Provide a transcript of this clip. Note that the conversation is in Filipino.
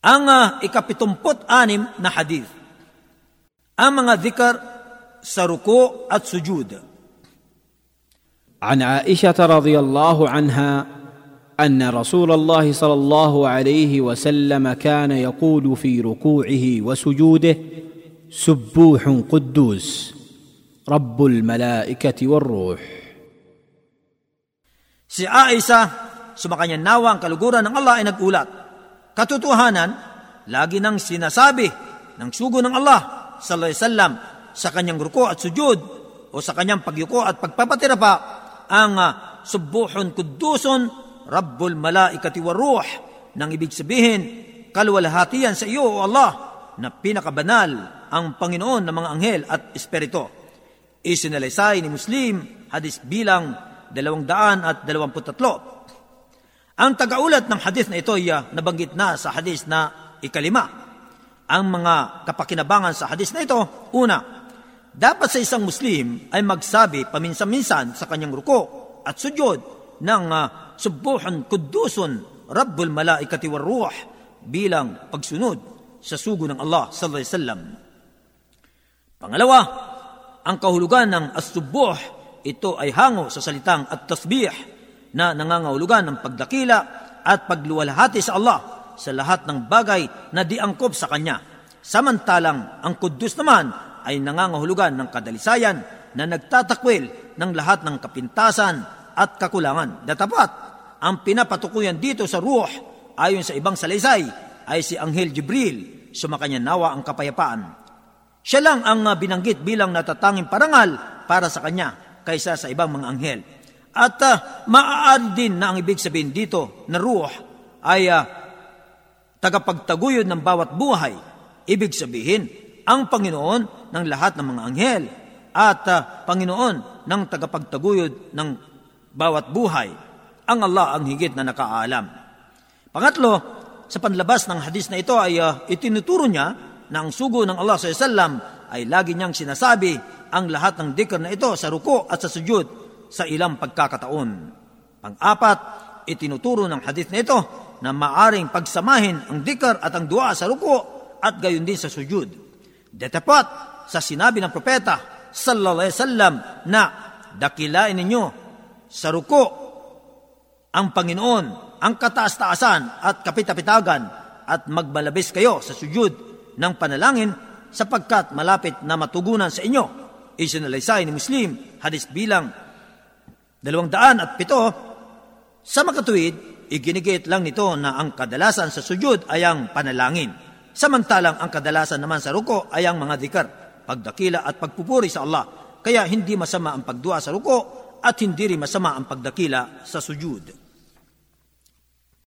Ang uh, ikapitumput-anim na hadith. Ang mga dhikr sa ruko at sujud. عن عائشه رضي الله عنها ان رسول الله صلى الله عليه وسلم كان يقول في ركوعه وسجوده سبوح قدوس رب الملائكه والروح Si Aisha, sumakanya nawa ang kaluguran ng Allah ay nagulat. katotohanan, lagi nang sinasabi ng sugo ng Allah sallallahu alaihi wasallam sa kanyang ruko at sujud o sa kanyang pagyuko at pagpapatira pa ang uh, subuhon kuduson Rabbul malaikati wa ruh nang ibig sabihin kalwalhatian sa iyo o Allah na pinakabanal ang Panginoon ng mga anghel at espiritu. Isinalaysay ni Muslim hadis bilang 223. Ang tagaulat ng hadis na ito ay uh, nabanggit na sa hadis na ikalima. Ang mga kapakinabangan sa hadis na ito, una, dapat sa isang Muslim ay magsabi paminsan-minsan sa kanyang ruko at sujud ng uh, subuhan kudusun Rabbul Malaikati war Ruh bilang pagsunod sa sugo ng Allah sallallahu alaihi wasallam. Pangalawa, ang kahulugan ng as-subuh ito ay hango sa salitang at-tasbih na nangangahulugan ng pagdakila at pagluwalhati sa Allah sa lahat ng bagay na diangkop sa Kanya. Samantalang ang kudus naman ay nangangahulugan ng kadalisayan na nagtatakwil ng lahat ng kapintasan at kakulangan. Datapat, ang pinapatukuyan dito sa ruh ayon sa ibang salaysay ay si Anghel Jibril, sumakanya nawa ang kapayapaan. Siya lang ang binanggit bilang natatanging parangal para sa kanya kaysa sa ibang mga anghel. At uh, maaari din na ang ibig sabihin dito na ruh ay uh, tagapagtaguyod ng bawat buhay. Ibig sabihin, ang Panginoon ng lahat ng mga anghel at uh, Panginoon ng tagapagtaguyod ng bawat buhay. Ang Allah ang higit na nakaalam. Pangatlo, sa panlabas ng hadis na ito ay uh, itinuturo niya na ang sugo ng Allah s.a.w. ay lagi niyang sinasabi ang lahat ng dikr na ito sa ruko at sa sujud sa ilang pagkakataon. Pang-apat, itinuturo ng hadith na ito na maaring pagsamahin ang dikr at ang dua sa ruko at gayon din sa sujud. Detapat sa sinabi ng propeta sallallahu alaihi wasallam na dakilain ninyo sa ruko ang Panginoon, ang kataas-taasan at kapitapitagan at magbalabis kayo sa sujud ng panalangin sapagkat malapit na matugunan sa inyo isinalaysay ni Muslim, hadis bilang dalawang daan at pito, sa makatuwid, iginigit lang nito na ang kadalasan sa sujud ay ang panalangin. Samantalang ang kadalasan naman sa ruko ay ang mga dikar, pagdakila at pagpupuri sa Allah. Kaya hindi masama ang pagdua sa ruko at hindi rin masama ang pagdakila sa sujud.